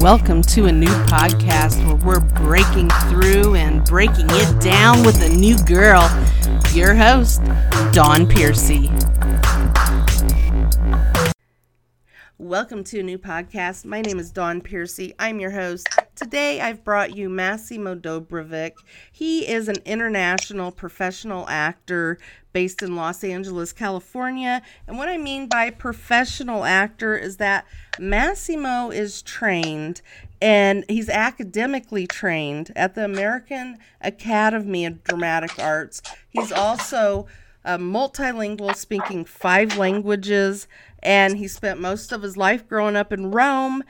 Welcome to a new podcast where we're breaking through and breaking it down with a new girl. Your host, Dawn Piercy. Welcome to a new podcast. My name is Dawn Piercy. I'm your host. Today I've brought you Massimo Dobrovic. He is an international professional actor based in Los Angeles, California. And what I mean by professional actor is that Massimo is trained and he's academically trained at the American Academy of Dramatic Arts. He's also a multilingual, speaking five languages, and he spent most of his life growing up in Rome.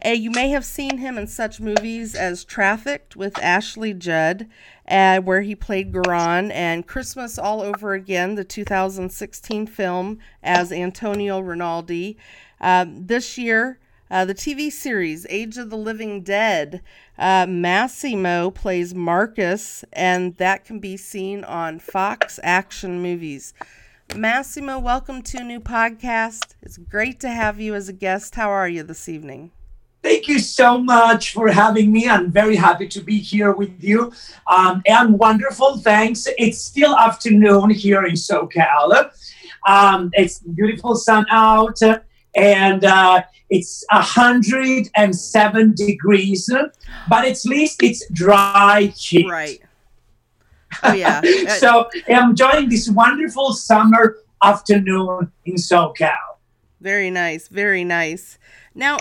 And you may have seen him in such movies as Trafficked with Ashley Judd, uh, where he played Garan, and Christmas All Over Again, the 2016 film, as Antonio Rinaldi. Um, this year, uh, the TV series Age of the Living Dead, uh, Massimo plays Marcus, and that can be seen on Fox Action Movies. Massimo, welcome to a new podcast. It's great to have you as a guest. How are you this evening? Thank you so much for having me. I'm very happy to be here with you. Um, and wonderful. Thanks. It's still afternoon here in SoCal. Um, it's beautiful sun out, and uh, it's 107 degrees, but at least it's dry heat. Right. Oh, yeah. so I'm enjoying this wonderful summer afternoon in SoCal. Very nice. Very nice. Now,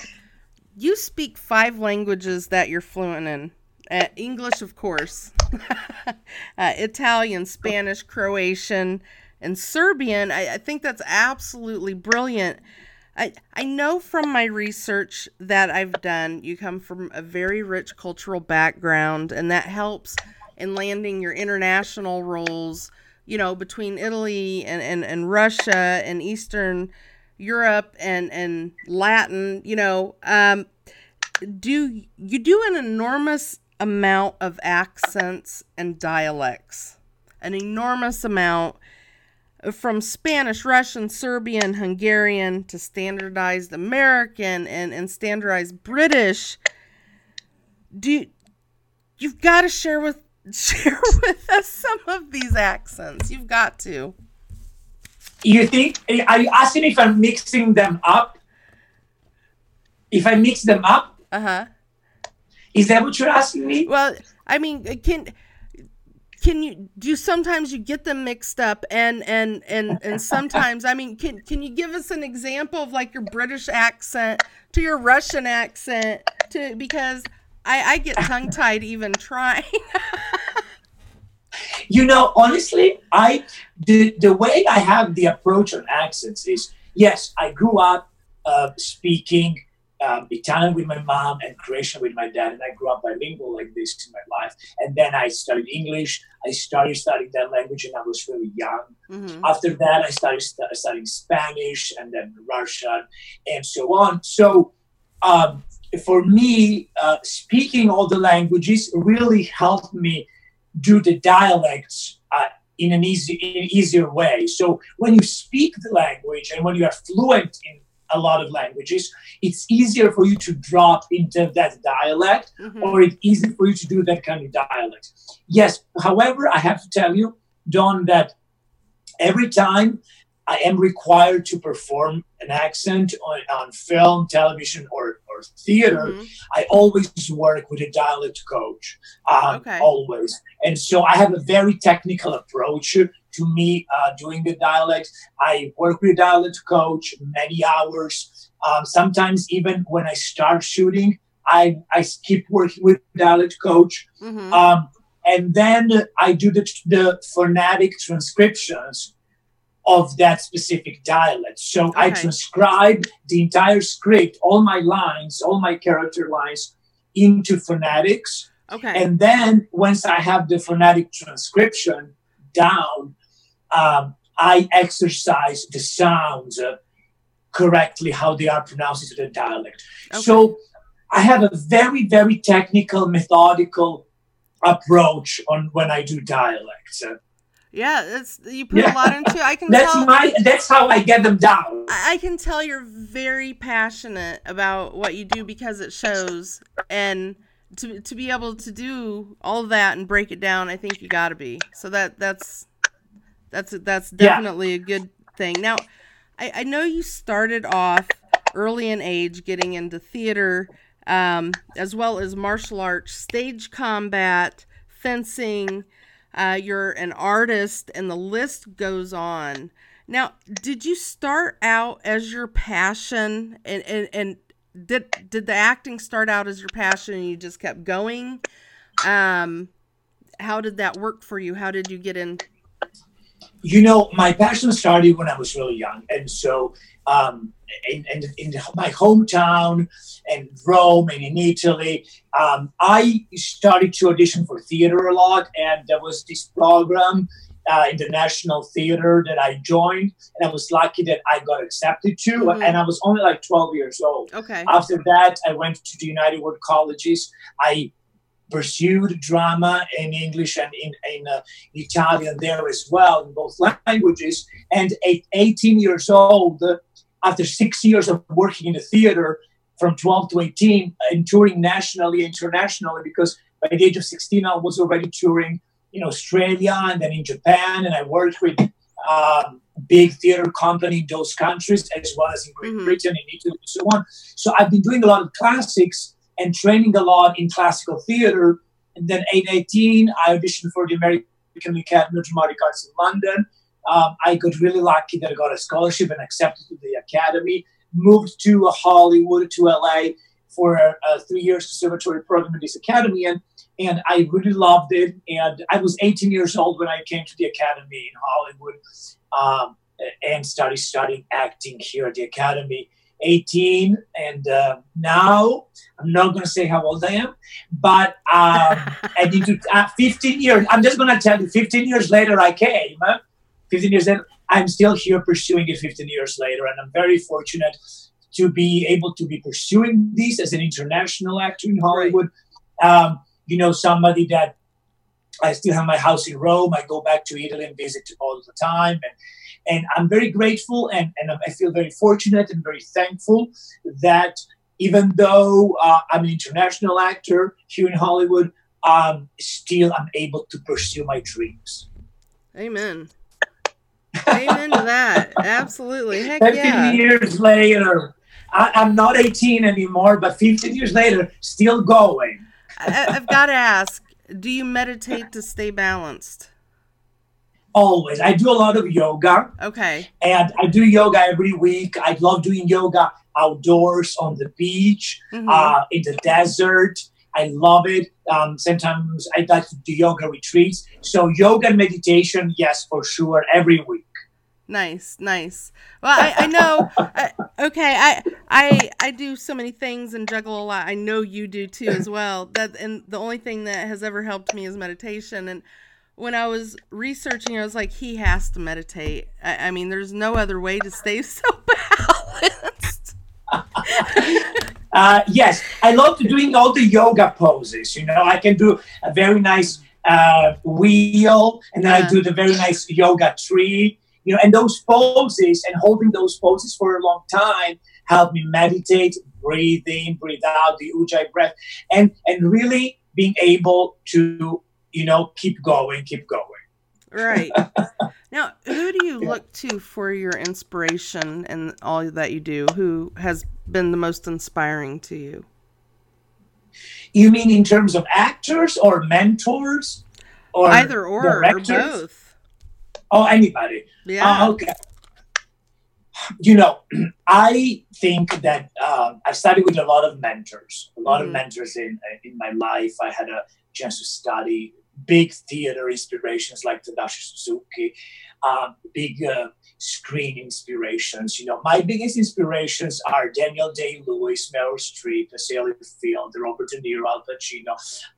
you speak five languages that you're fluent in. Uh, English, of course, uh, Italian, Spanish, Croatian, and Serbian. I, I, think that's absolutely brilliant. I, I know from my research that I've done, you come from a very rich cultural background, and that helps in landing your international roles, you know, between Italy and, and, and Russia and Eastern Europe and and Latin, you know, um, do you do an enormous amount of accents and dialects, an enormous amount from Spanish, Russian, Serbian, Hungarian to standardized American and, and standardized British. Do you've got to share with share with us some of these accents? You've got to. You think, are you asking if I'm mixing them up? If I mix them up? Uh huh. Is that what you're asking me? Well, I mean, can can you do sometimes you get them mixed up and and and and sometimes i mean can can you give us an example of like your british accent to your russian accent to because i i get tongue tied even trying you know, honestly, I the the way I have the approach on accents is yes, I grew up uh, speaking um, Italian with my mom and Croatian with my dad, and I grew up bilingual like this in my life. And then I studied English. I started studying that language, and I was really young. Mm-hmm. After that, I started st- studying Spanish and then Russian and so on. So. Um, for me, uh, speaking all the languages really helped me do the dialects uh, in an easy, in an easier way. So when you speak the language and when you are fluent in a lot of languages, it's easier for you to drop into that dialect, mm-hmm. or it's easy for you to do that kind of dialect. Yes, however, I have to tell you, Dawn, that every time I am required to perform an accent on, on film, television, or, or theater, mm-hmm. I always work with a dialect coach. Um, okay. Always. And so I have a very technical approach to me uh, doing the dialect. I work with a dialect coach many hours. Um, sometimes, even when I start shooting, I, I keep working with dialect coach. Mm-hmm. Um, and then I do the, the phonetic transcriptions of that specific dialect. So okay. I transcribe the entire script, all my lines, all my character lines into phonetics. Okay. And then once I have the phonetic transcription down, um, I exercise the sounds uh, correctly, how they are pronounced into the dialect. Okay. So I have a very, very technical, methodical approach on when I do dialects. Yeah, it's you put yeah. a lot into. I can. that's tell, my. That's how I get them down. I, I can tell you're very passionate about what you do because it shows, and to to be able to do all that and break it down, I think you got to be. So that that's that's that's definitely yeah. a good thing. Now, I, I know you started off early in age getting into theater, um, as well as martial arts, stage combat, fencing uh, you're an artist, and the list goes on. Now, did you start out as your passion, and, and, and did did the acting start out as your passion, and you just kept going? Um, how did that work for you? How did you get in? You know, my passion started when I was really young, and so um, in, in, in, my hometown and Rome and in Italy, um, I started to audition for theater a lot. And there was this program uh, in the National Theater that I joined. And I was lucky that I got accepted to. Mm-hmm. And I was only like 12 years old. Okay. After that, I went to the United World Colleges. I pursued drama in English and in, in uh, Italian there as well, in both languages. And at 18 years old, after six years of working in the theater from 12 to 18 and touring nationally, internationally, because by the age of 16, I was already touring in Australia and then in Japan. And I worked with um, big theater company in those countries, as well as in Great mm-hmm. Britain and Italy and so on. So I've been doing a lot of classics and training a lot in classical theater. And then at 18, I auditioned for the American Academy of Dramatic Arts in London. Um, I got really lucky that I got a scholarship and accepted to the academy. Moved to Hollywood, to LA for a, a three years conservatory program in this academy. And, and I really loved it. And I was 18 years old when I came to the academy in Hollywood um, and started studying acting here at the academy. 18 and uh, now i'm not going to say how old i am but um, i need to uh, 15 years i'm just going to tell you 15 years later i came 15 years later, I'm still here pursuing it 15 years later. And I'm very fortunate to be able to be pursuing this as an international actor in Hollywood. Right. Um, you know, somebody that I still have my house in Rome. I go back to Italy and visit all the time. And, and I'm very grateful and, and I feel very fortunate and very thankful that even though uh, I'm an international actor here in Hollywood, um, still I'm able to pursue my dreams. Amen. Amen to that. Absolutely. Heck 15 yeah. years later, I, am not 18 anymore, but 15 years later, still going. I, have got to ask do you meditate to stay balanced? Always. I do a lot of yoga. Okay. And I do yoga every week. I love doing yoga outdoors on the beach, mm-hmm. uh, in the desert. I love it. Um, sometimes I like to do yoga retreats. So yoga and meditation, yes, for sure, every week. Nice, nice. Well, I, I know. uh, okay, I I I do so many things and juggle a lot. I know you do too as well. That and the only thing that has ever helped me is meditation. And when I was researching, I was like, he has to meditate. I, I mean, there's no other way to stay so balanced. Uh, yes, I love doing all the yoga poses. You know, I can do a very nice uh, wheel, and then I do the very nice yoga tree. You know, and those poses and holding those poses for a long time help me meditate, breathe in, breathe out, the ujjayi breath, and and really being able to you know keep going, keep going. Right. now, who do you look to for your inspiration and all that you do? Who has been the most inspiring to you? You mean in terms of actors or mentors? Or Either or, directors? or both. Oh, anybody. Yeah. Uh, okay. You know, I think that uh, I've studied with a lot of mentors, a lot mm-hmm. of mentors in in my life. I had a chance to study big theater inspirations like Tadashi Suzuki, um, big uh, screen inspirations. You know, my biggest inspirations are Daniel Day Lewis, Meryl Streep, Sally Field, Robert De Niro, Al Pacino,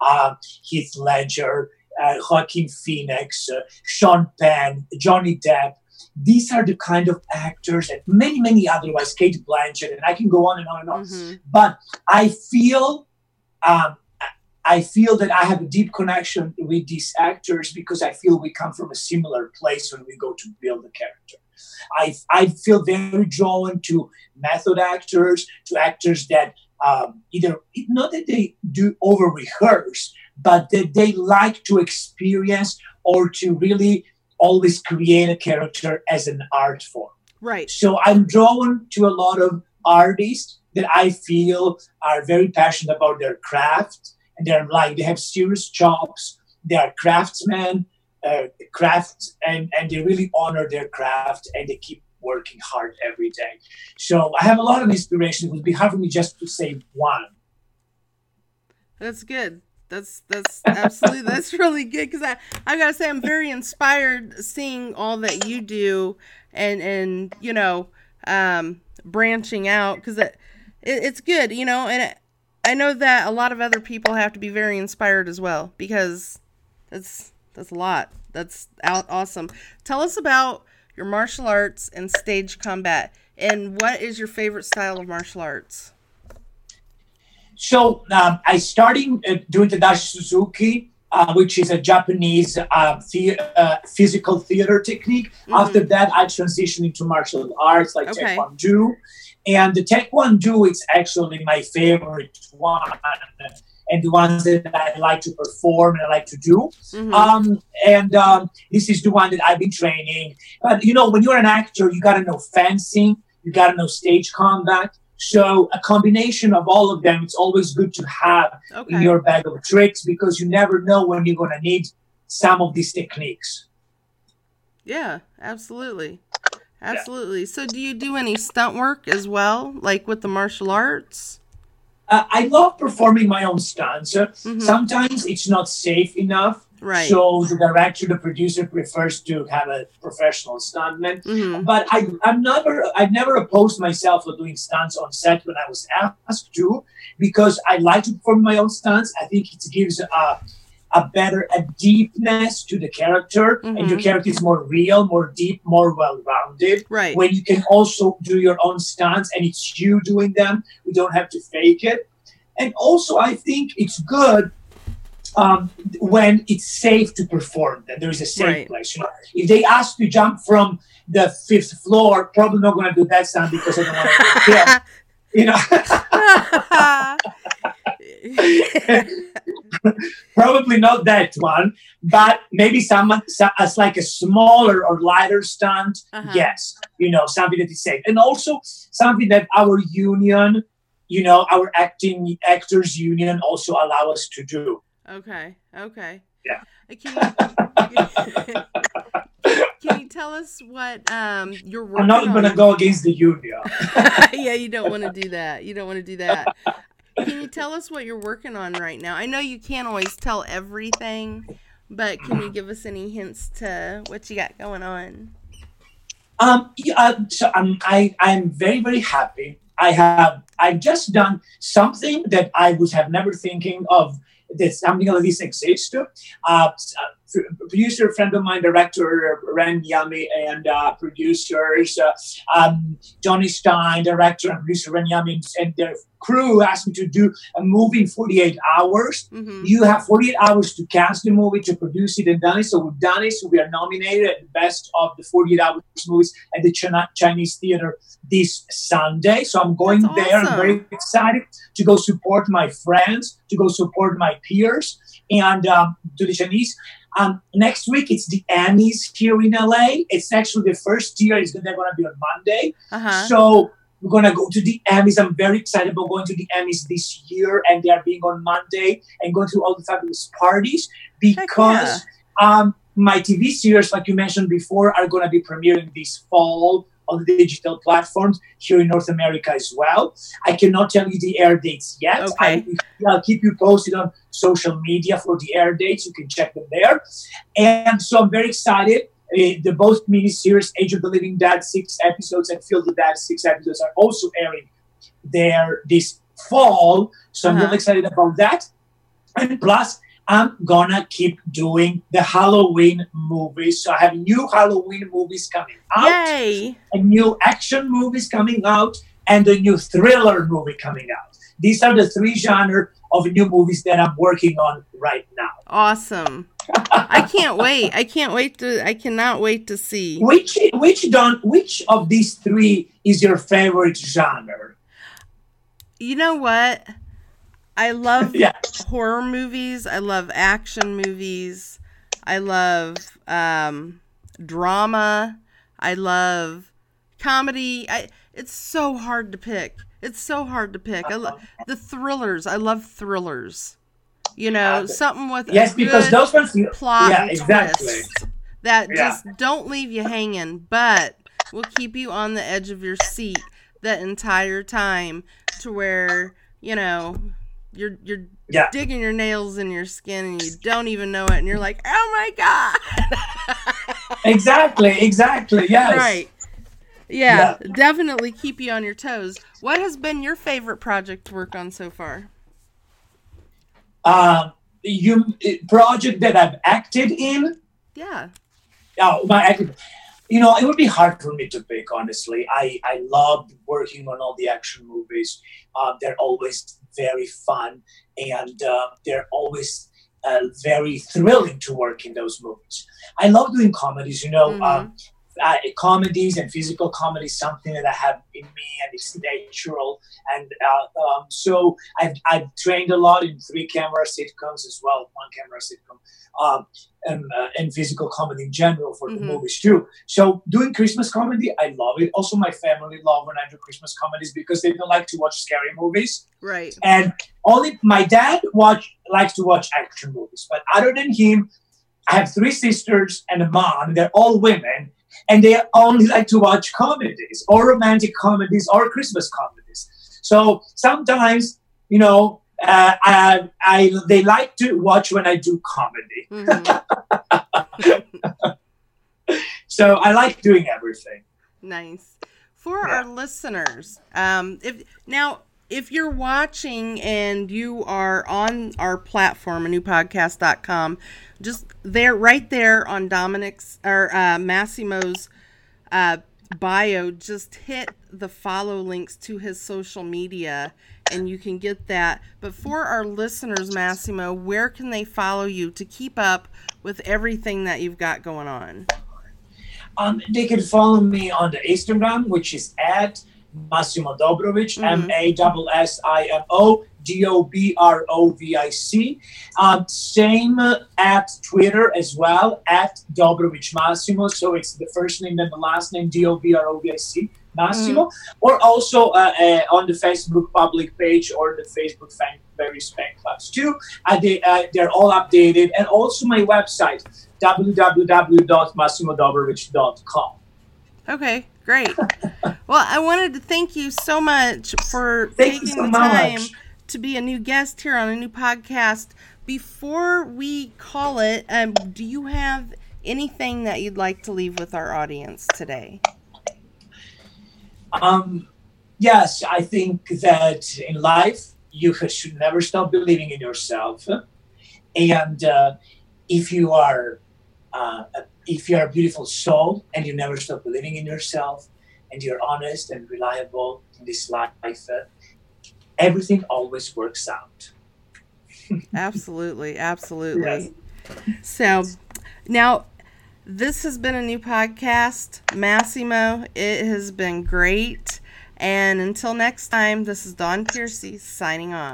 um, Heath Ledger, uh, Joaquin Phoenix, uh, Sean Penn, Johnny Depp. These are the kind of actors and many, many otherwise, Cate Blanchett, and I can go on and on and on. Mm-hmm. But I feel um, I feel that I have a deep connection with these actors because I feel we come from a similar place when we go to build a character. I, I feel very drawn to method actors, to actors that um, either, not that they do over rehearse, but that they like to experience or to really always create a character as an art form. Right. So I'm drawn to a lot of artists that I feel are very passionate about their craft they're like they have serious jobs. They are craftsmen, uh, crafts, and and they really honor their craft and they keep working hard every day. So I have a lot of inspiration. It would be hard for me just to say one. That's good. That's that's absolutely that's really good because I I gotta say I'm very inspired seeing all that you do and and you know um branching out because it, it, it's good you know and it, I know that a lot of other people have to be very inspired as well because that's that's a lot. That's out awesome. Tell us about your martial arts and stage combat, and what is your favorite style of martial arts? So um, I started uh, doing Tadashi Suzuki, uh, which is a Japanese uh, the- uh, physical theater technique. Mm-hmm. After that, I transitioned into martial arts like okay. Taekwondo. And the Taekwondo is actually my favorite one and the ones that I like to perform and I like to do. Mm-hmm. Um, and um, this is the one that I've been training. But you know, when you're an actor, you got to know fencing, you got to know stage combat. So a combination of all of them, it's always good to have okay. in your bag of tricks because you never know when you're going to need some of these techniques. Yeah, absolutely. Absolutely. Yeah. So, do you do any stunt work as well, like with the martial arts? Uh, I love performing my own stunts. Mm-hmm. Sometimes it's not safe enough. Right. So the director, the producer prefers to have a professional stuntman. Mm-hmm. But I, I'm never, I've never opposed myself to doing stunts on set when I was asked to, because I like to perform my own stunts. I think it gives a a better a deepness to the character mm-hmm. and your character is more real more deep more well-rounded right when you can also do your own stunts and it's you doing them We don't have to fake it and also i think it's good um, when it's safe to perform that there is a safe right. place you know if they ask to jump from the fifth floor probably not going to do that stunt because i don't want to killed you know Probably not that one, but maybe someone as like a smaller or lighter stunt. Uh-huh. Yes, you know something that is safe, and also something that our union, you know, our acting actors union also allow us to do. Okay. Okay. Yeah. Can you, can you tell us what um you're working on I'm not going to go against the union. yeah, you don't want to do that. You don't want to do that. Can you tell us what you're working on right now? I know you can't always tell everything, but can you give us any hints to what you got going on? Um, yeah, so um, I I'm very very happy. I have I've just done something that I would have never thinking of that something like this exists. Uh, producer friend of mine, director Ren Yami, and uh, producers uh, um, Johnny Stein, director and producer Ren Yami, and their crew asked me to do a movie in 48 hours. Mm-hmm. You have 48 hours to cast the movie, to produce it, and done it. So we've done it. So we are nominated at the best of the 48 hours movies at the China- Chinese Theater this Sunday. So I'm going That's there. Awesome. I'm very excited to go support my friends, to go support my peers, and um, to the Chinese. Um, next week it's the Emmys here in LA. It's actually the first year. It's they're going to be on Monday. Uh-huh. So we're going to go to the Emmys. I'm very excited about going to the Emmys this year, and they are being on Monday and going to all the fabulous parties because yeah. um, my TV series, like you mentioned before, are going to be premiering this fall on the digital platforms here in North America as well. I cannot tell you the air dates yet. Okay. I, will keep you posted on social media for the air dates. You can check them there. And so I'm very excited. The both miniseries, Age of the Living Dead, six episodes, and Field of Dead, six episodes, are also airing there this fall. So uh-huh. I'm really excited about that. And plus, I'm gonna keep doing the Halloween movies. So I have new Halloween movies coming out, Yay. a new action movies coming out, and a new thriller movie coming out. These are the three genres of new movies that I'm working on right now. Awesome. I can't wait. I can't wait to I cannot wait to see. Which which Dawn which of these three is your favorite genre? You know what? I love Yeah. horror movies. I love action movies. I love um, drama. I love comedy. I, it's so hard to pick. It's so hard to pick. I lo- uh-huh. the thrillers. I love thrillers. You know, something with Yes, a because good those ones plot yeah, exactly. twist that Yeah. just don't leave you hanging, but will keep you on the edge of your seat that entire time to where you know you're you're Yeah. digging your nails in your skin and you don't even know it and you're like oh my god Exactly, exactly. Yes. right yeah, definitely keep you on your toes what has been your favorite project to work on so far Um, you project that I've acted in. yeah Oh, my acting. You know, it would be hard for me to pick. Honestly, I I loved working on all the action movies. Uh, they're always very fun, and uh, they're always uh, very thrilling to work in those movies. I love doing comedies. You know, Mhm. um, uh, comedies and physical comedy is something that I have in me, and it's natural. And uh, um, so I've, I've trained a lot in three camera sitcoms as well, one camera sitcom, um, and, uh, and physical comedy in general for Mhm. the movies too. So doing Christmas comedy, I love it. Also, my family love when I do Christmas comedies because they don't like to watch scary movies. right And only my dad watch likes to watch action movies. But other than him, I have three sisters and a mom. They're all women, and they only like to watch comedies or romantic comedies or Christmas comedies. So sometimes, you know, uh, I, I they like to watch when I do comedy. Mhm. So I like doing everything. Nice. For Yeah. our listeners, um, if now if you're watching and you are on our platform, anewpodcast.com, just there, right there on Dominic's or uh, Massimo's uh, bio, just hit the follow links to his social media and you can get that. But for our listeners, Massimo, where can they follow you to keep up with everything that you've got going on? Um, they can follow me on the Instagram, which is at Massimo Dobrovic, Mhm. M A S S I M O D O B R O V I C. Um, same at Twitter as well, at Dobrovic Massimo. So it's the first name and the last name, D O B R O V I C, Massimo. Or also uh, uh, on the Facebook public page or the Facebook fan, various fan clubs too. Uh, they, uh, they're all updated. And also my website, www.massimodobrovic.com. Okay, great. well, I wanted to thank you so much for Thank taking so the much. time to be a new guest here on a new podcast. Before we call it, um, do you have anything that you'd like to leave with our audience today? Um, yes, I think that in life you should never stop believing in yourself, and uh, if you are uh, if you are a beautiful soul and you never stop believing in yourself, and you're honest and reliable in this life, everything always works out. Absolutely, absolutely. Yes. So, now this has been a new podcast, Massimo. It has been great. And until next time, this is Dawn Piercy signing off.